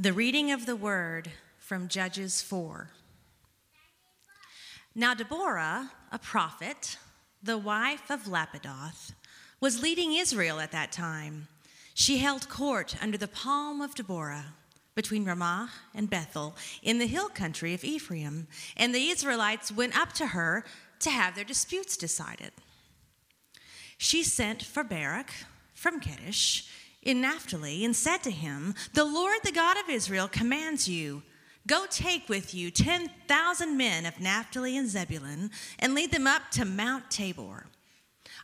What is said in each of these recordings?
The reading of the word from Judges 4. Now, Deborah, a prophet, the wife of Lapidoth, was leading Israel at that time. She held court under the palm of Deborah between Ramah and Bethel in the hill country of Ephraim, and the Israelites went up to her to have their disputes decided. She sent for Barak from Kadesh in Naphtali and said to him, The Lord, the God of Israel, commands you. Go take with you 10,000 men of Naphtali and Zebulun and lead them up to Mount Tabor.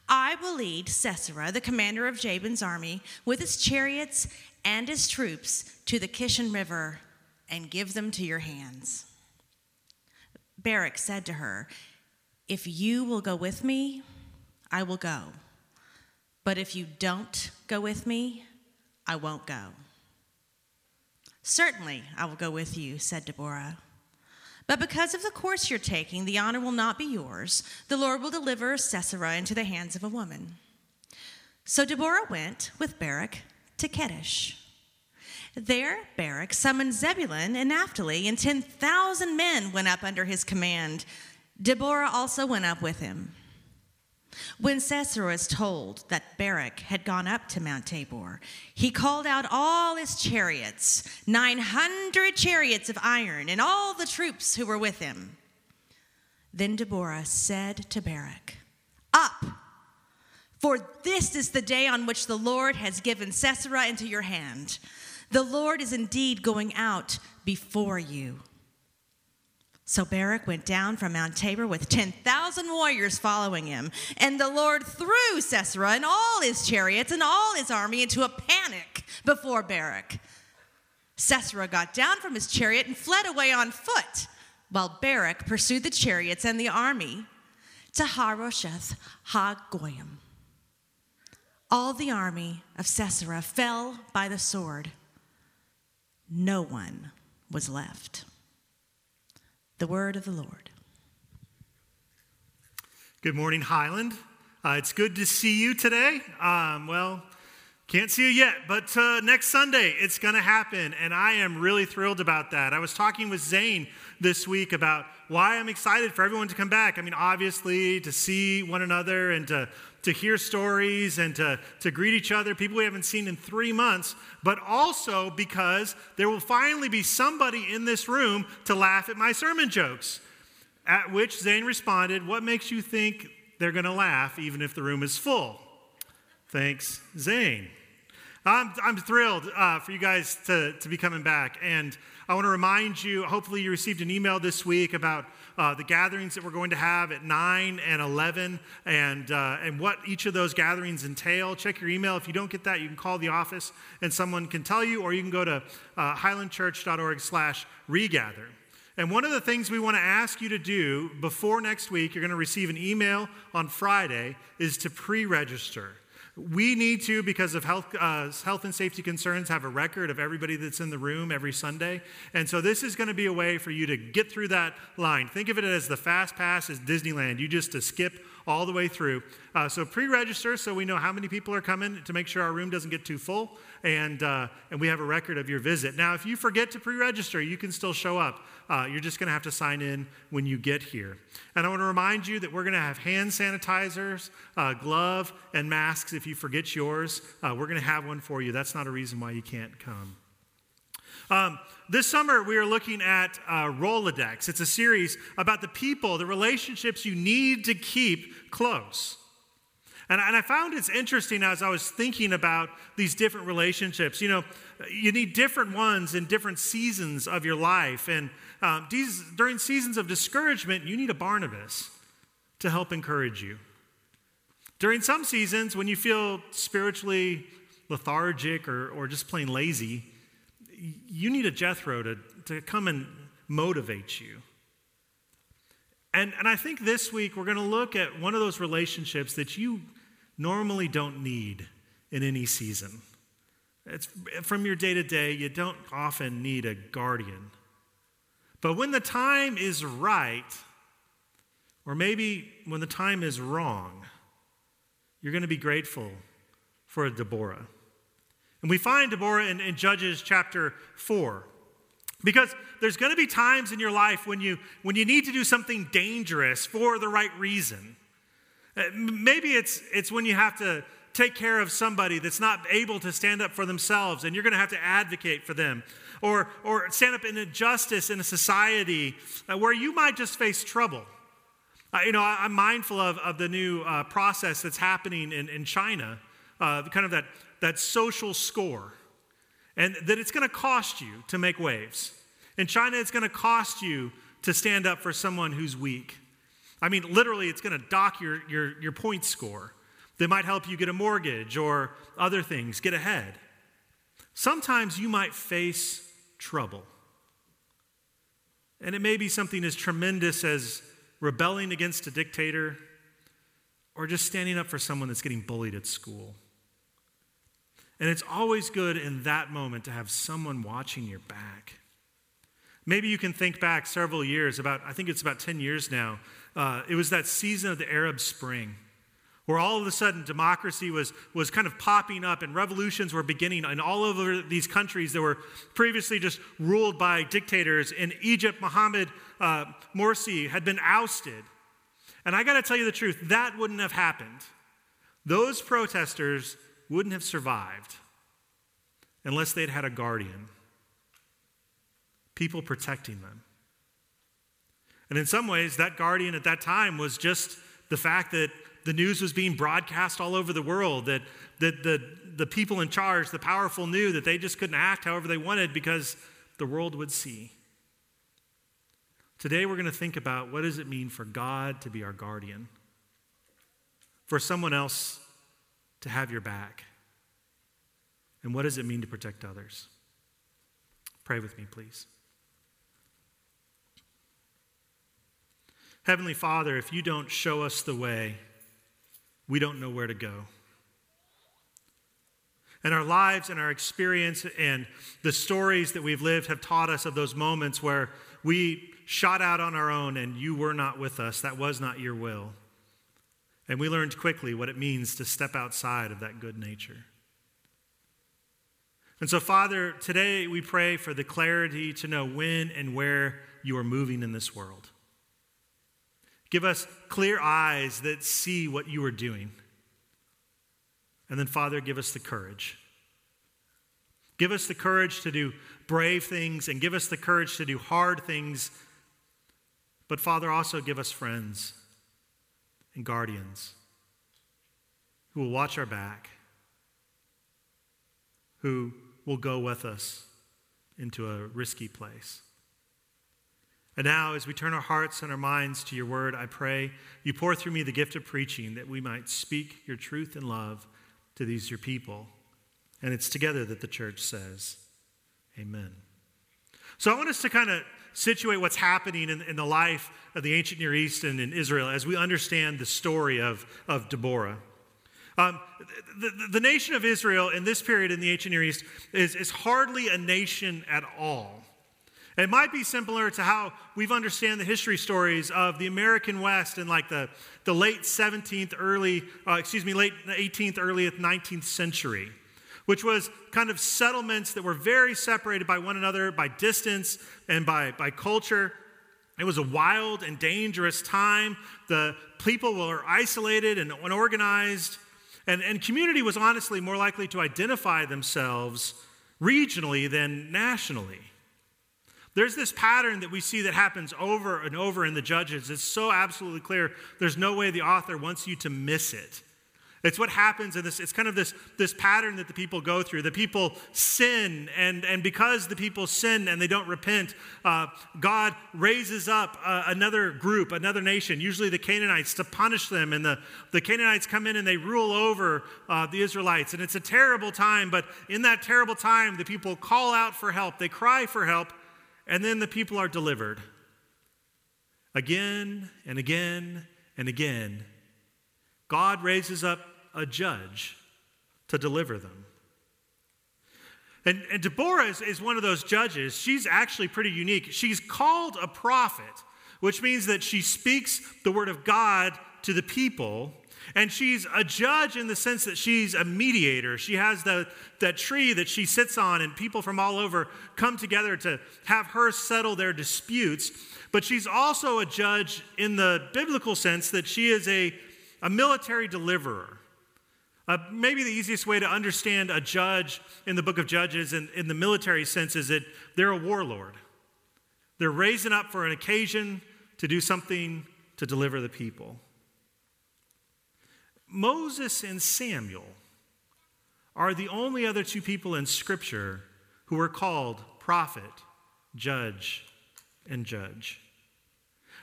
I will lead Sisera, the commander of Jabin's army, with his chariots and his troops to the Kishon River and give them to your hands. Barak said to her, If you will go with me, I will go. But if you don't go with me, I won't go. Certainly, I will go with you, said Deborah. But because of the course you're taking, the honor will not be yours. The Lord will deliver Sisera into the hands of a woman. So Deborah went with Barak to Kadesh. There, Barak summoned Zebulun and Naphtali, and 10,000 men went up under his command. Deborah also went up with him. When was told that Barak had gone up to Mount Tabor, he called out all his chariots, 900 chariots of iron, and all the troops who were with him. Then Deborah said to Barak, Up, for this is the day on which the Lord has given Sisera into your hand. The Lord is indeed going out before you. So Barak went down from Mount Tabor with 10,000 warriors following him. And the Lord threw Sisera and all his chariots and all his army into a panic before Barak. Sisera got down from his chariot and fled away on foot, while Barak pursued the chariots and the army to Harosheth Hagoyim. All the army of Sisera fell by the sword. No one was left. The word of the Lord. Good morning, Highland. Uh, it's good to see you today. Um, well, can't see you yet, but uh, next Sunday it's going to happen, and I am really thrilled about that. I was talking with Zane this week about why I'm excited for everyone to come back. I mean, obviously, to see one another and to to hear stories and to, to greet each other, people we haven't seen in three months, but also because there will finally be somebody in this room to laugh at my sermon jokes. At which Zane responded, What makes you think they're going to laugh even if the room is full? Thanks, Zane. I'm, I'm thrilled uh, for you guys to, to be coming back. And I want to remind you hopefully, you received an email this week about uh, the gatherings that we're going to have at 9 and 11 and, uh, and what each of those gatherings entail. Check your email. If you don't get that, you can call the office and someone can tell you, or you can go to uh, highlandchurch.org slash regather. And one of the things we want to ask you to do before next week, you're going to receive an email on Friday, is to pre register. We need to, because of health, uh, health and safety concerns, have a record of everybody that's in the room every Sunday. And so this is going to be a way for you to get through that line. Think of it as the fast pass is Disneyland. You just to skip all the way through. Uh, so pre register so we know how many people are coming to make sure our room doesn't get too full and, uh, and we have a record of your visit. Now, if you forget to pre register, you can still show up. Uh, you're just going to have to sign in when you get here. And I want to remind you that we're going to have hand sanitizers, uh, glove, and masks if you forget yours. Uh, we're going to have one for you. That's not a reason why you can't come. Um, this summer, we are looking at uh, Rolodex. It's a series about the people, the relationships you need to keep close. And, and I found it's interesting as I was thinking about these different relationships. You know, you need different ones in different seasons of your life. And um, these, during seasons of discouragement, you need a Barnabas to help encourage you. During some seasons, when you feel spiritually lethargic or, or just plain lazy, you need a Jethro to, to come and motivate you. And, and I think this week we're going to look at one of those relationships that you normally don't need in any season. It's from your day to day, you don't often need a guardian. But when the time is right, or maybe when the time is wrong, you're going to be grateful for a Deborah. And we find Deborah in, in Judges chapter 4. Because there's going to be times in your life when you, when you need to do something dangerous for the right reason. Uh, maybe it's, it's when you have to take care of somebody that's not able to stand up for themselves and you're going to have to advocate for them. Or, or stand up in a justice in a society uh, where you might just face trouble. Uh, you know, I, am mindful of, of the new uh, process that's happening in, in China, uh, kind of that, that social score, and that it's going to cost you to make waves. In China, it's going to cost you to stand up for someone who's weak. I mean, literally, it's going to dock your, your, your point score. They might help you get a mortgage or other things, get ahead. Sometimes you might face trouble. And it may be something as tremendous as rebelling against a dictator or just standing up for someone that's getting bullied at school. And it's always good in that moment to have someone watching your back. Maybe you can think back several years, about, I think it's about 10 years now. Uh, it was that season of the Arab Spring where all of a sudden democracy was, was kind of popping up and revolutions were beginning in all over these countries that were previously just ruled by dictators. In Egypt, Mohammed uh, Morsi had been ousted. And I got to tell you the truth, that wouldn't have happened. Those protesters wouldn't have survived unless they'd had a guardian, people protecting them. And in some ways, that guardian at that time was just the fact that the news was being broadcast all over the world, that, that the, the people in charge, the powerful, knew that they just couldn't act however they wanted because the world would see. Today, we're going to think about what does it mean for God to be our guardian, for someone else to have your back, and what does it mean to protect others? Pray with me, please. Heavenly Father, if you don't show us the way, we don't know where to go. And our lives and our experience and the stories that we've lived have taught us of those moments where we shot out on our own and you were not with us. That was not your will. And we learned quickly what it means to step outside of that good nature. And so, Father, today we pray for the clarity to know when and where you are moving in this world. Give us clear eyes that see what you are doing. And then, Father, give us the courage. Give us the courage to do brave things and give us the courage to do hard things. But, Father, also give us friends and guardians who will watch our back, who will go with us into a risky place. And now, as we turn our hearts and our minds to your word, I pray you pour through me the gift of preaching that we might speak your truth and love to these your people. And it's together that the church says, Amen. So I want us to kind of situate what's happening in, in, the life of the ancient Near East and in Israel as we understand the story of, of Deborah. Um, the, the, nation of Israel in this period in the ancient Near East is, is hardly a nation at all. It might be similar to how we've understand the history stories of the American West in like the, the late 17th, early, uh, excuse me, late 18th, early 19th century, which was kind of settlements that were very separated by one another by distance and by, by culture. It was a wild and dangerous time. The people were isolated and unorganized, and, and community was honestly more likely to identify themselves regionally than nationally. There's this pattern that we see that happens over and over in the Judges. It's so absolutely clear. There's no way the author wants you to miss it. It's what happens in this, it's kind of this, this pattern that the people go through. The people sin, and, and because the people sin and they don't repent, uh, God raises up uh, another group, another nation, usually the Canaanites, to punish them. And the, the Canaanites come in and they rule over uh, the Israelites. And it's a terrible time, but in that terrible time, the people call out for help, they cry for help, and then the people are delivered. Again and again and again, God raises up a judge to deliver them. And, and Deborah is, is one of those judges. She's actually pretty unique. She's called a prophet, which means that she speaks the word of God to the people. And she's a judge in the sense that she's a mediator. She has the, that tree that she sits on, and people from all over come together to have her settle their disputes. But she's also a judge in the biblical sense that she is a, a military deliverer. Uh, maybe the easiest way to understand a judge in the book of Judges in, in the military sense is that they're a warlord. They're raising up for an occasion to do something to deliver the people. Moses and Samuel are the only other two people in Scripture who are called prophet, judge, and judge.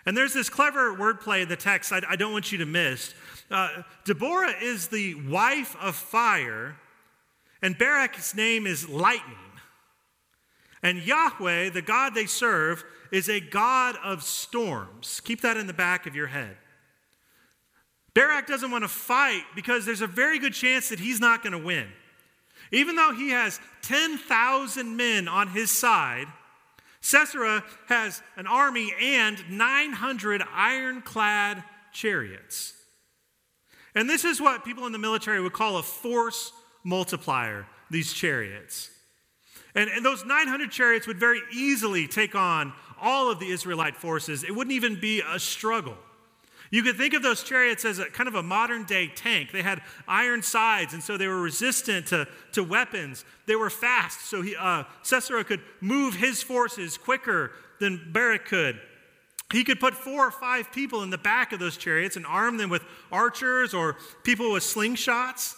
And there's this clever wordplay in the text I, I don't want you to miss. Uh, Deborah is the wife of fire, and Barak's name is lightning. And Yahweh, the God they serve, is a God of storms. Keep that in the back of your head. Barak doesn't want to fight because there's a very good chance that he's not going to win. Even though he has 10,000 men on his side, Sisera has an army and 900 ironclad chariots. And this is what people in the military would call a force multiplier, these chariots. And, and those 900 chariots would very easily take on all of the Israelite forces. It wouldn't even be a struggle. You could think of those chariots as a kind of a modern day tank. They had iron sides, and so they were resistant to, to weapons. They were fast, so he, uh, Sisera could move his forces quicker than Barak could. He could put four or five people in the back of those chariots and arm them with archers or people with slingshots.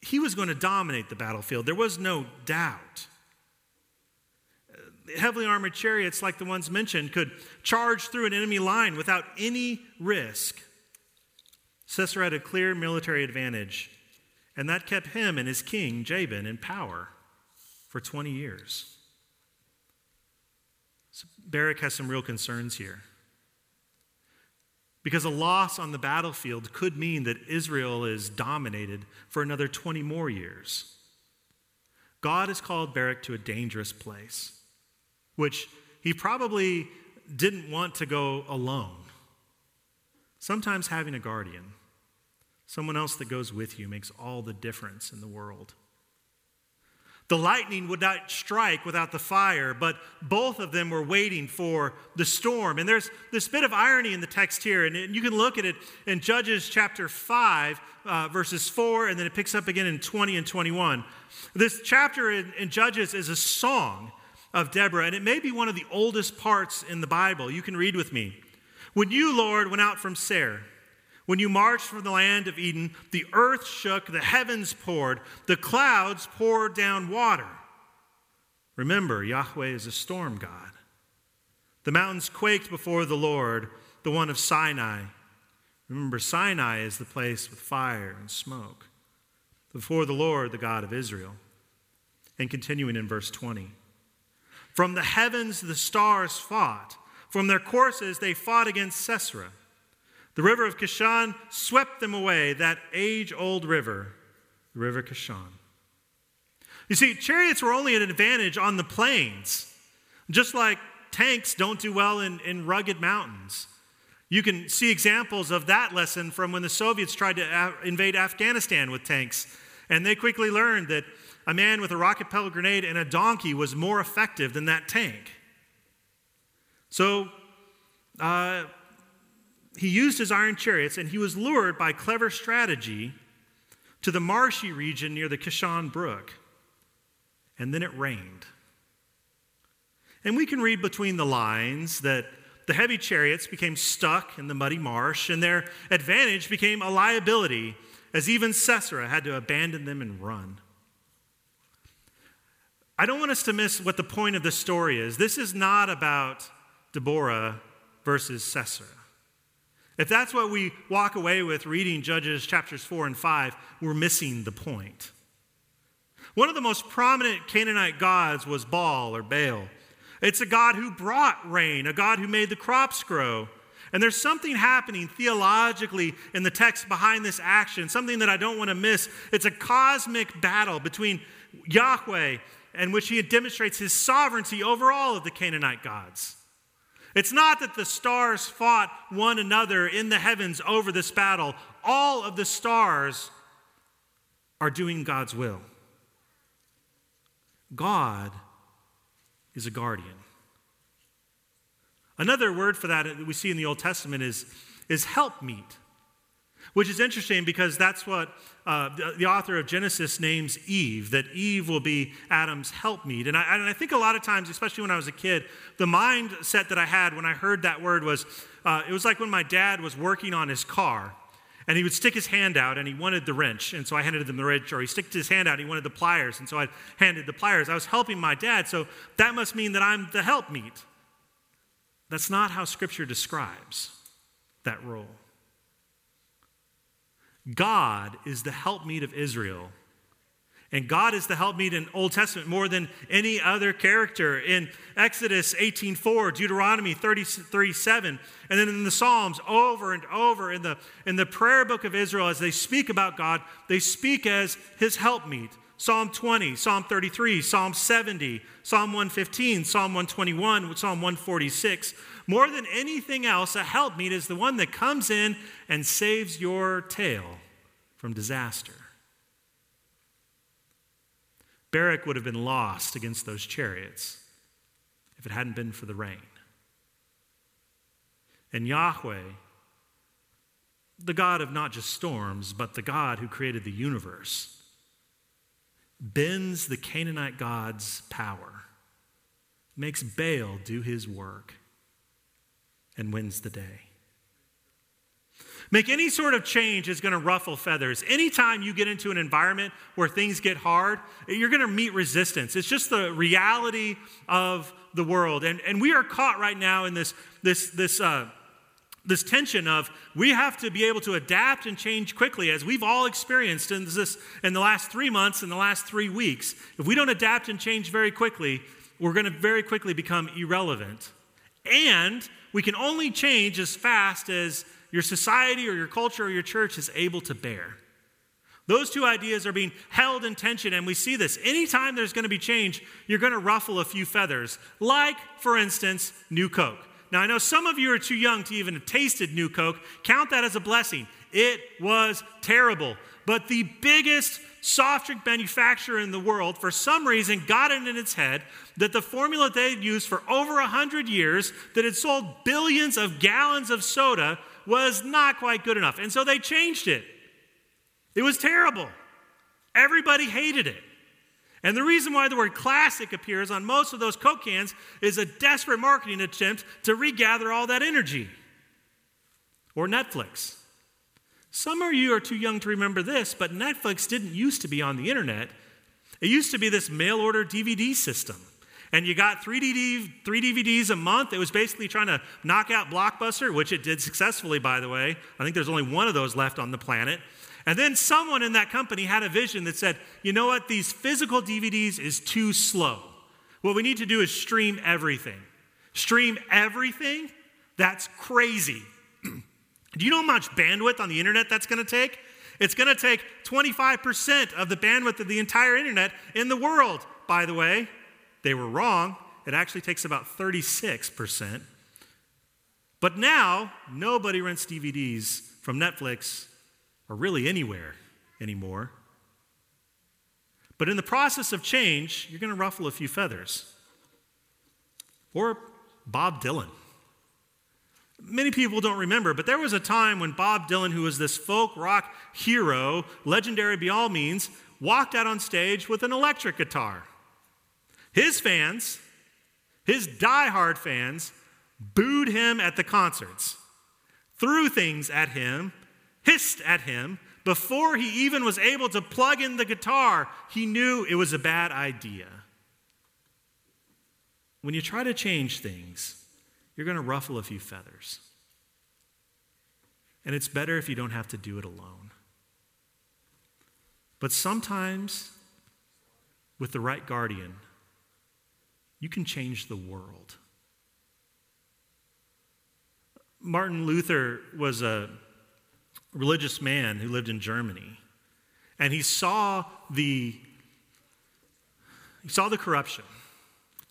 He was going to dominate the battlefield. There was no doubt heavily armored chariots like the ones mentioned could charge through an enemy line without any risk. Sisera had a clear military advantage, and that kept him and his king, Jabin, in power for 20 years. So Barak has some real concerns here. Because a loss on the battlefield could mean that Israel is dominated for another 20 more years. God has called Barak to a dangerous place which he probably didn't want to go alone. Sometimes having a guardian, someone else that goes with you, makes all the difference in the world. The lightning would not strike without the fire, but both of them were waiting for the storm. And there's this bit of irony in the text here, and you can look at it in Judges chapter 5, uh, verses 4, and then it picks up again in 20 and 21. This chapter in, in Judges is a song of Deborah, and it may be one of the oldest parts in the Bible. You can read with me. When you, Lord, went out from Seir, when you marched from the land of Edom, the earth shook, the heavens poured, the clouds poured down water. Remember, Yahweh is a storm God. The mountains quaked before the Lord, the one of Sinai. Remember, Sinai is the place with fire and smoke. Before the Lord, the God of Israel. And continuing in verse 20. From the heavens, the stars fought. From their courses, they fought against Sisera. The river of Kishon swept them away, that age old river, the river Kishon. You see, chariots were only an advantage on the plains, just like tanks don't do well in, in rugged mountains. You can see examples of that lesson from when the Soviets tried to invade Afghanistan with tanks. And they quickly learned that a man with a rocket propelled grenade and a donkey was more effective than that tank. So uh, he used his iron chariots and he was lured by clever strategy to the marshy region near the Kishon Brook. And then it rained. And we can read between the lines that the heavy chariots became stuck in the muddy marsh, and their advantage became a liability, as even Sisera had to abandon them and run. I don't want us to miss what the point of this story is. This is not about Deborah versus Sisera. If that's what we walk away with reading Judges chapters 4 and 5, we're missing the point. One of the most prominent Canaanite gods was Baal or Baal. It's a god who brought rain, a god who made the crops grow. And there's something happening theologically in the text behind this action, something that I don't want to miss. It's a cosmic battle between Yahweh in which he demonstrates his sovereignty over all of the Canaanite gods. It's not that the stars fought one another in the heavens over this battle. All of the stars are doing God's will. God is a guardian. Another word for that that we see in the Old Testament is, is helpmeet, which is interesting because that's what uh, the, the, author of Genesis names Eve, that Eve will be Adam's helpmeet. And I, and I think a lot of times, especially when I was a kid, the mindset that I had when I heard that word was uh, it was like when my dad was working on his car and he would stick his hand out and he wanted the wrench. And so I handed him the wrench, or he sticked his hand out and he wanted the pliers. And so I handed the pliers. I was helping my dad, so that must mean that I'm the helpmeet. That's not how Scripture describes that role. God is the helpmeet of Israel. And God is the helpmeet in Old Testament more than any other character. In Exodus 18:4, Deuteronomy 30, 37, and then in the Psalms over and over in the, in the prayer book of Israel, as they speak about God, they speak as his helpmeet. Psalm 20, Psalm 33, Psalm 70, Psalm 115, Psalm 121, Psalm 146. More than anything else, a helpmeet is the one that comes in and saves your tail from disaster. Barak would have been lost against those chariots if it hadn't been for the rain. And Yahweh, the God of not just storms, but the God who created the universe, bends the Canaanite God's power, makes Baal do his work, and wins the day. Make any sort of change is going to ruffle feathers. Anytime you get into an environment where things get hard, you're going to meet resistance. It's just the reality of the world. And, and we are caught right now in this, this, this, uh, this tension of we have to be able to adapt and change quickly, as we've all experienced in, this, in the last three months, in the last three weeks. If we don't adapt and change very quickly, we're going to very quickly become irrelevant. And we can only change as fast as your society or your culture or your church is able to bear. Those two ideas are being held in tension, and we see this. Anytime there's going to be change, you're going to ruffle a few feathers, like, for instance, New Coke. Now, I know some of you are too young to even have tasted New Coke. Count that as a blessing. It was terrible. But the biggest soft drink manufacturer in the world, for some reason, got it in its head that the formula they had used for over 100 years, that had sold billions of gallons of soda, was not quite good enough. And so they changed it. It was terrible. Everybody hated it. And the reason why the word classic appears on most of those Coke cans is a desperate marketing attempt to regather all that energy. Or Netflix. Some of you are too young to remember this, but Netflix didn't used to be on the internet. It used to be this mail order DVD system. And you got three, DVD, three DVDs a month. It was basically trying to knock out Blockbuster, which it did successfully, by the way. I think there's only one of those left on the planet. And then someone in that company had a vision that said, you know what, these physical DVDs is too slow. What we need to do is stream everything. Stream everything? That's crazy. Do you know how much bandwidth on the internet that's going to take? It's going to take 25% of the bandwidth of the entire internet in the world. By the way, they were wrong. It actually takes about 36%. But now, nobody rents DVDs from Netflix or really anywhere anymore. But in the process of change, you're going to ruffle a few feathers. Or Bob Dylan. Many people don't remember, but there was a time when Bob Dylan, who was this folk rock hero, legendary by all means, walked out on stage with an electric guitar. His fans, his die-hard fans, booed him at the concerts, threw things at him, hissed at him. Before he even was able to plug in the guitar, he knew it was a bad idea. When you try to change things, you're going to ruffle a few feathers. And it's better if you don't have to do it alone. But sometimes, with the right guardian, you can change the world. Martin Luther was a religious man who lived in Germany. And he saw the he saw the corruption.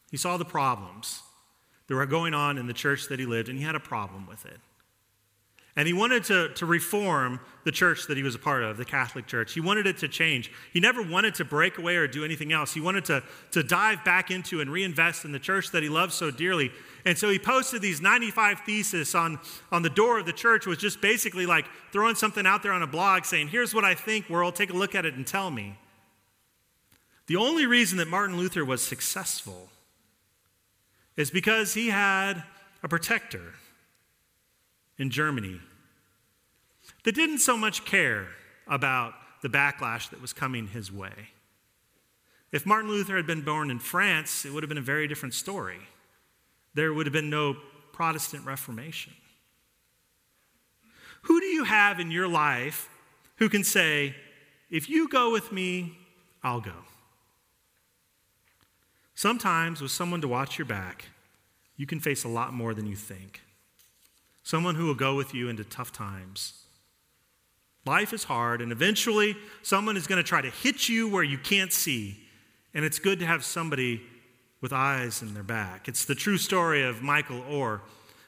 He saw the problems. That were going on in the church that he lived, and he had a problem with it. And he wanted to, to reform the church that he was a part of, the Catholic Church. He wanted it to change. He never wanted to break away or do anything else. He wanted to, to dive back into and reinvest in the church that he loved so dearly. And so he posted these 95 theses on, on the door of the church, was just basically like throwing something out there on a blog saying, Here's what I think, world, take a look at it and tell me. The only reason that Martin Luther was successful is because he had a protector in Germany that didn't so much care about the backlash that was coming his way. If Martin Luther had been born in France, it would have been a very different story. There would have been no Protestant Reformation. Who do you have in your life who can say, if you go with me, I'll go? Sometimes, with someone to watch your back, you can face a lot more than you think. Someone who will go with you into tough times. Life is hard, and eventually, someone is going to try to hit you where you can't see. And it's good to have somebody with eyes in their back. It's the true story of Michael Oher.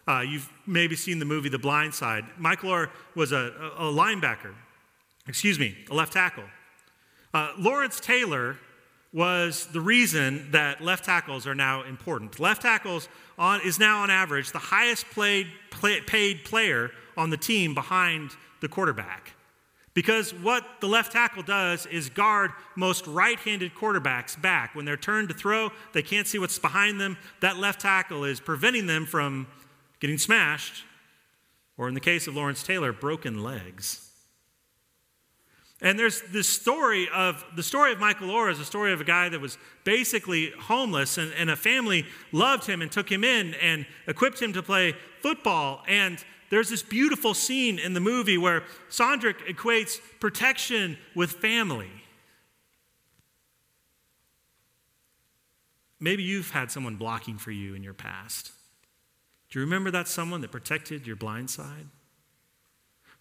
Uh, you've maybe seen the movie The Blind Side. Michael Oher was a, a linebacker, excuse me, a left tackle. Uh, Lawrence Taylor was the reason that left tackles are now important. Left tackles on, is now, on average, the highest played, play, paid player on the team behind the quarterback. Because what the left tackle does is guard most right handed quarterbacks back. When they're turned to throw, they can't see what's behind them. That left tackle is preventing them from getting smashed, or in the case of Lawrence Taylor, broken legs. And there's this story of the story of Michael Oher is a story of a guy that was basically homeless, and, and a family loved him and took him in and equipped him to play football. And there's this beautiful scene in the movie where Sondrick equates protection with family. Maybe you've had someone blocking for you in your past. Do you remember that someone that protected your blind side?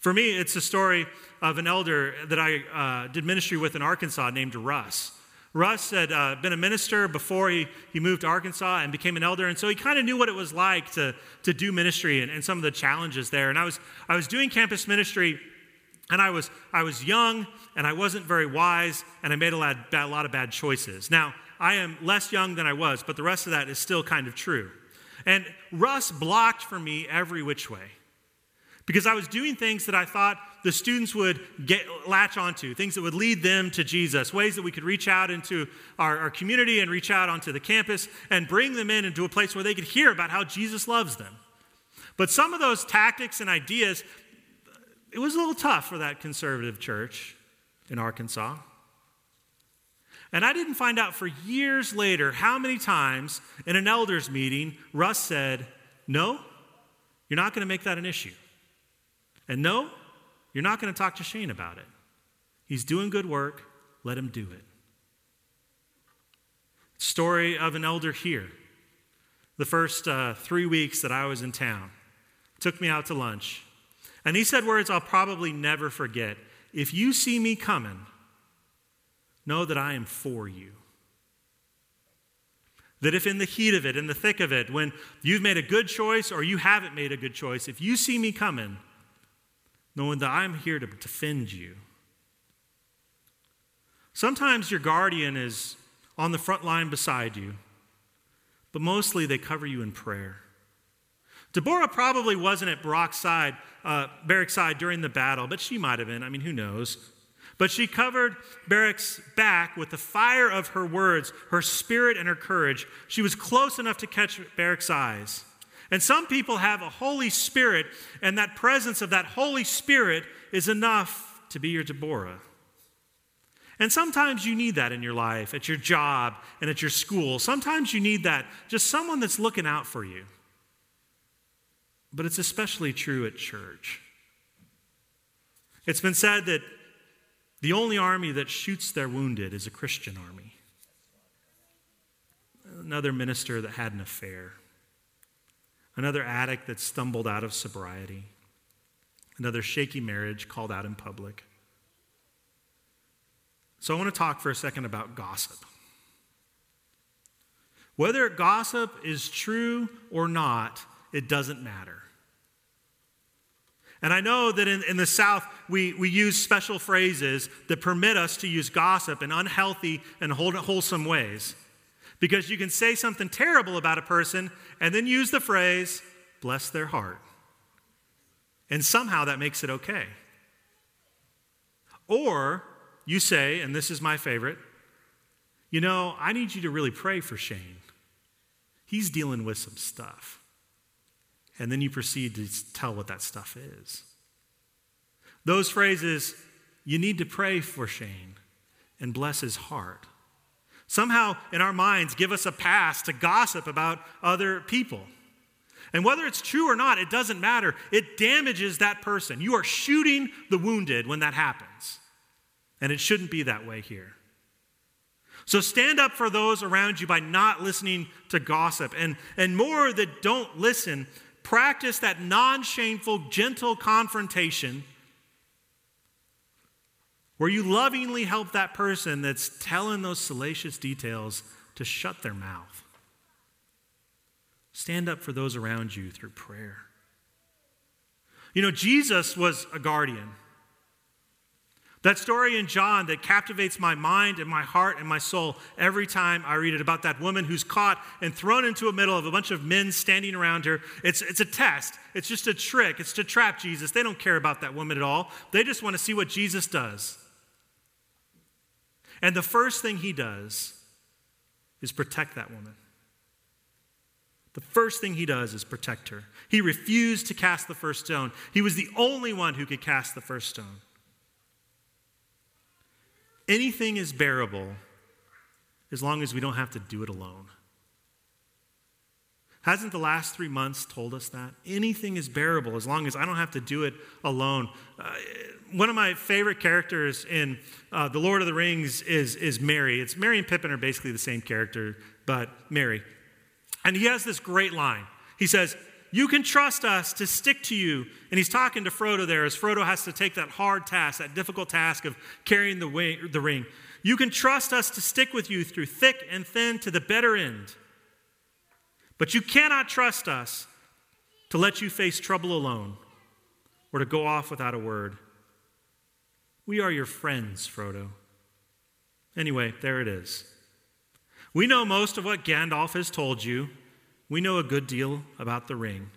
For me, it's the story of an elder that I uh, did ministry with in Arkansas named Russ. Russ had uh, been a minister before he, he moved to Arkansas and became an elder, and so he kind of knew what it was like to, to do ministry and, and some of the challenges there. And I was, I was doing campus ministry, and I was, I was young, and I wasn't very wise, and I made a lot, a lot of bad choices. Now, I am less young than I was, but the rest of that is still kind of true. And Russ blocked for me every which way because I was doing things that I thought the students would get, latch onto, things that would lead them to Jesus, ways that we could reach out into our, our community and reach out onto the campus and bring them in into a place where they could hear about how Jesus loves them. But some of those tactics and ideas, it was a little tough for that conservative church in Arkansas. And I didn't find out for years later how many times in an elders meeting Russ said, No, you're not going to make that an issue. And no, you're not going to talk to Shane about it. He's doing good work, let him do it. Story of an elder here. The first uh, three weeks that I was in town, took me out to lunch. And he said words I'll probably never forget. If you see me coming, know that I am for you. That if in the heat of it, in the thick of it, when you've made a good choice or you haven't made a good choice, if you see me coming, knowing that I'm here to defend you. Sometimes your guardian is on the front line beside you, but mostly they cover you in prayer. Deborah probably wasn't at Barak's side, uh, Barak's side during the battle, but she might have been. I mean, who knows? But she covered Barak's back with the fire of her words, her spirit, and her courage. She was close enough to catch Barak's eyes. And some people have a Holy Spirit, and that presence of that Holy Spirit is enough to be your Deborah. And sometimes you need that in your life, at your job and at your school. Sometimes you need that, just someone that's looking out for you. But it's especially true at church. It's been said that the only army that shoots their wounded is a Christian army. Another minister that had an affair another addict that stumbled out of sobriety, another shaky marriage called out in public. So I want to talk for a second about gossip. Whether gossip is true or not, it doesn't matter. And I know that in, in the South, we, we use special phrases that permit us to use gossip in unhealthy and wholesome ways. Because you can say something terrible about a person and then use the phrase, bless their heart. And somehow that makes it okay. Or you say, and this is my favorite, you know, I need you to really pray for Shane. He's dealing with some stuff. And then you proceed to tell what that stuff is. Those phrases, you need to pray for Shane and bless his heart. Somehow, in our minds, give us a pass to gossip about other people. And whether it's true or not, it doesn't matter. It damages that person. You are shooting the wounded when that happens. And it shouldn't be that way here. So stand up for those around you by not listening to gossip. And, and more that don't listen, practice that non shameful, gentle confrontation where you lovingly help that person that's telling those salacious details to shut their mouth. Stand up for those around you through prayer. You know, Jesus was a guardian. That story in John that captivates my mind and my heart and my soul every time I read it about that woman who's caught and thrown into the middle of a bunch of men standing around her. It's, it's a test, it's just a trick, it's to trap Jesus. They don't care about that woman at all, they just want to see what Jesus does. And the first thing he does is protect that woman. The first thing he does is protect her. He refused to cast the first stone. He was the only one who could cast the first stone. Anything is bearable as long as we don't have to do it alone. Hasn't the last three months told us that? Anything is bearable as long as I don't have to do it alone. Uh, one of my favorite characters in uh, The Lord of the Rings is, is Merry. It's Merry and Pippin are basically the same character, but Merry. And he has this great line. He says, You can trust us to stick to you. And he's talking to Frodo there as Frodo has to take that hard task, that difficult task of carrying the, way, the ring. You can trust us to stick with you through thick and thin to the better end. But you cannot trust us to let you face trouble alone or to go off without a word. We are your friends, Frodo. Anyway, there it is. We know most of what Gandalf has told you. We know a good deal about the ring.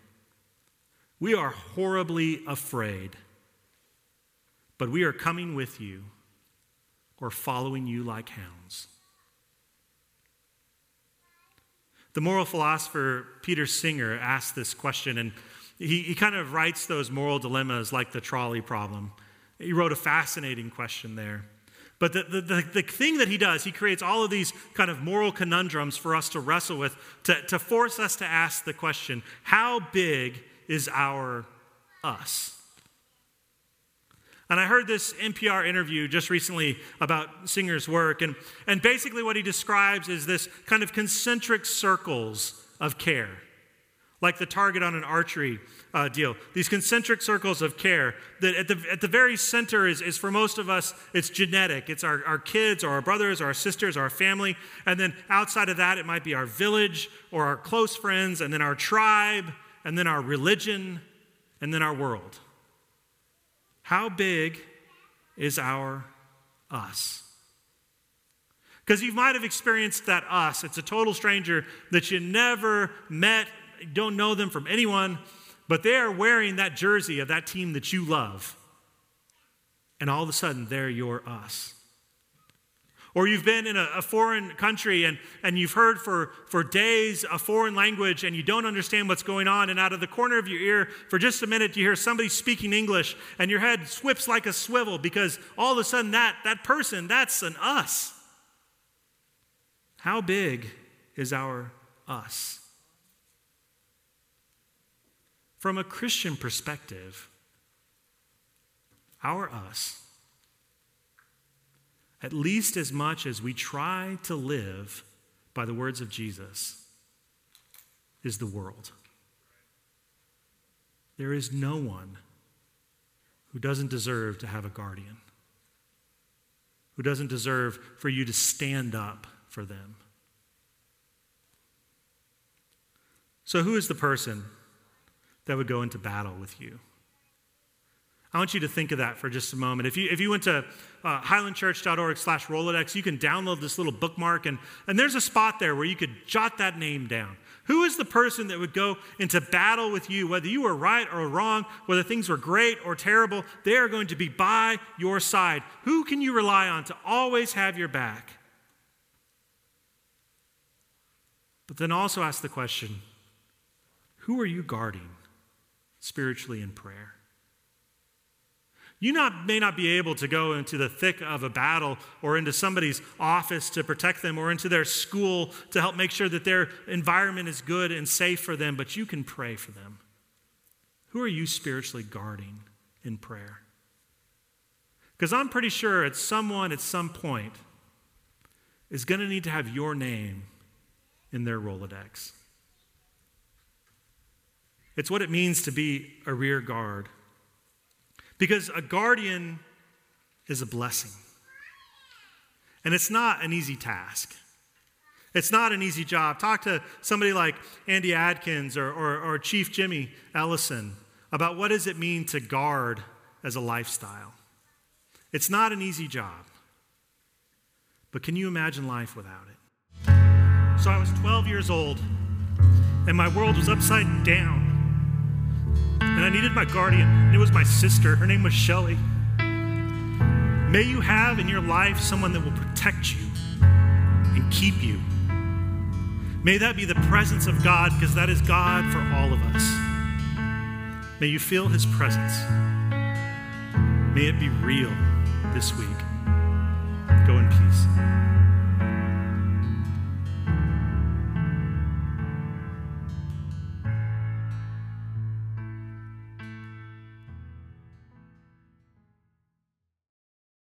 We are horribly afraid, but we are coming with you or following you like hounds. The moral philosopher Peter Singer asked this question, and he, he kind of writes those moral dilemmas like the trolley problem. He wrote a fascinating question there. But the, the, the, the, thing that he does, he creates all of these kind of moral conundrums for us to wrestle with, to, to force us to ask the question how big is our us? And I heard this NPR interview just recently about Singer's work, and, and basically what he describes is this kind of concentric circles of care, like the target on an archery uh, deal. These concentric circles of care that at the, at the very center is, is for most of us, it's genetic. It's our, our kids or our brothers or our sisters or our family. And then outside of that, it might be our village or our close friends, and then our tribe, and then our religion, and then our world. How big is our us? Because you might have experienced that us. It's a total stranger that you never met, don't know them from anyone, but they are wearing that jersey of that team that you love. And all of a sudden, they're your us. Or you've been in a, a, foreign country and, and you've heard for, for days a foreign language and you don't understand what's going on. And out of the corner of your ear, for just a minute, you hear somebody speaking English and your head swips like a swivel because all of a sudden that, that person, that's an us. How big is our us? From a Christian perspective, our us at least as much as we try to live by the words of Jesus, is the world. There is no one who doesn't deserve to have a guardian, who doesn't deserve for you to stand up for them. So, who is the person that would go into battle with you? I want you to think of that for just a moment. If you, if you went to uh, highlandchurch.org slash Rolodex, you can download this little bookmark, and, and there's a spot there where you could jot that name down. Who is the person that would go into battle with you, whether you were right or wrong, whether things were great or terrible? They are going to be by your side. Who can you rely on to always have your back? But then also ask the question who are you guarding spiritually in prayer? You not, may not be able to go into the thick of a battle or into somebody's office to protect them or into their school to help make sure that their environment is good and safe for them, but you can pray for them. Who are you spiritually guarding in prayer? Because I'm pretty sure at someone at some point is going to need to have your name in their Rolodex. It's what it means to be a rear guard. Because a guardian is a blessing. And it's not an easy task. It's not an easy job. Talk to somebody like Andy Adkins or, or, or Chief Jimmy Ellison about what does it mean to guard as a lifestyle. It's not an easy job. But can you imagine life without it? So I was 12 years old, and my world was upside down and I needed my guardian. And it was my sister. Her name was Shelly. May you have in your life someone that will protect you and keep you. May that be the presence of God, because that is God for all of us. May you feel his presence. May it be real this week. Go in peace.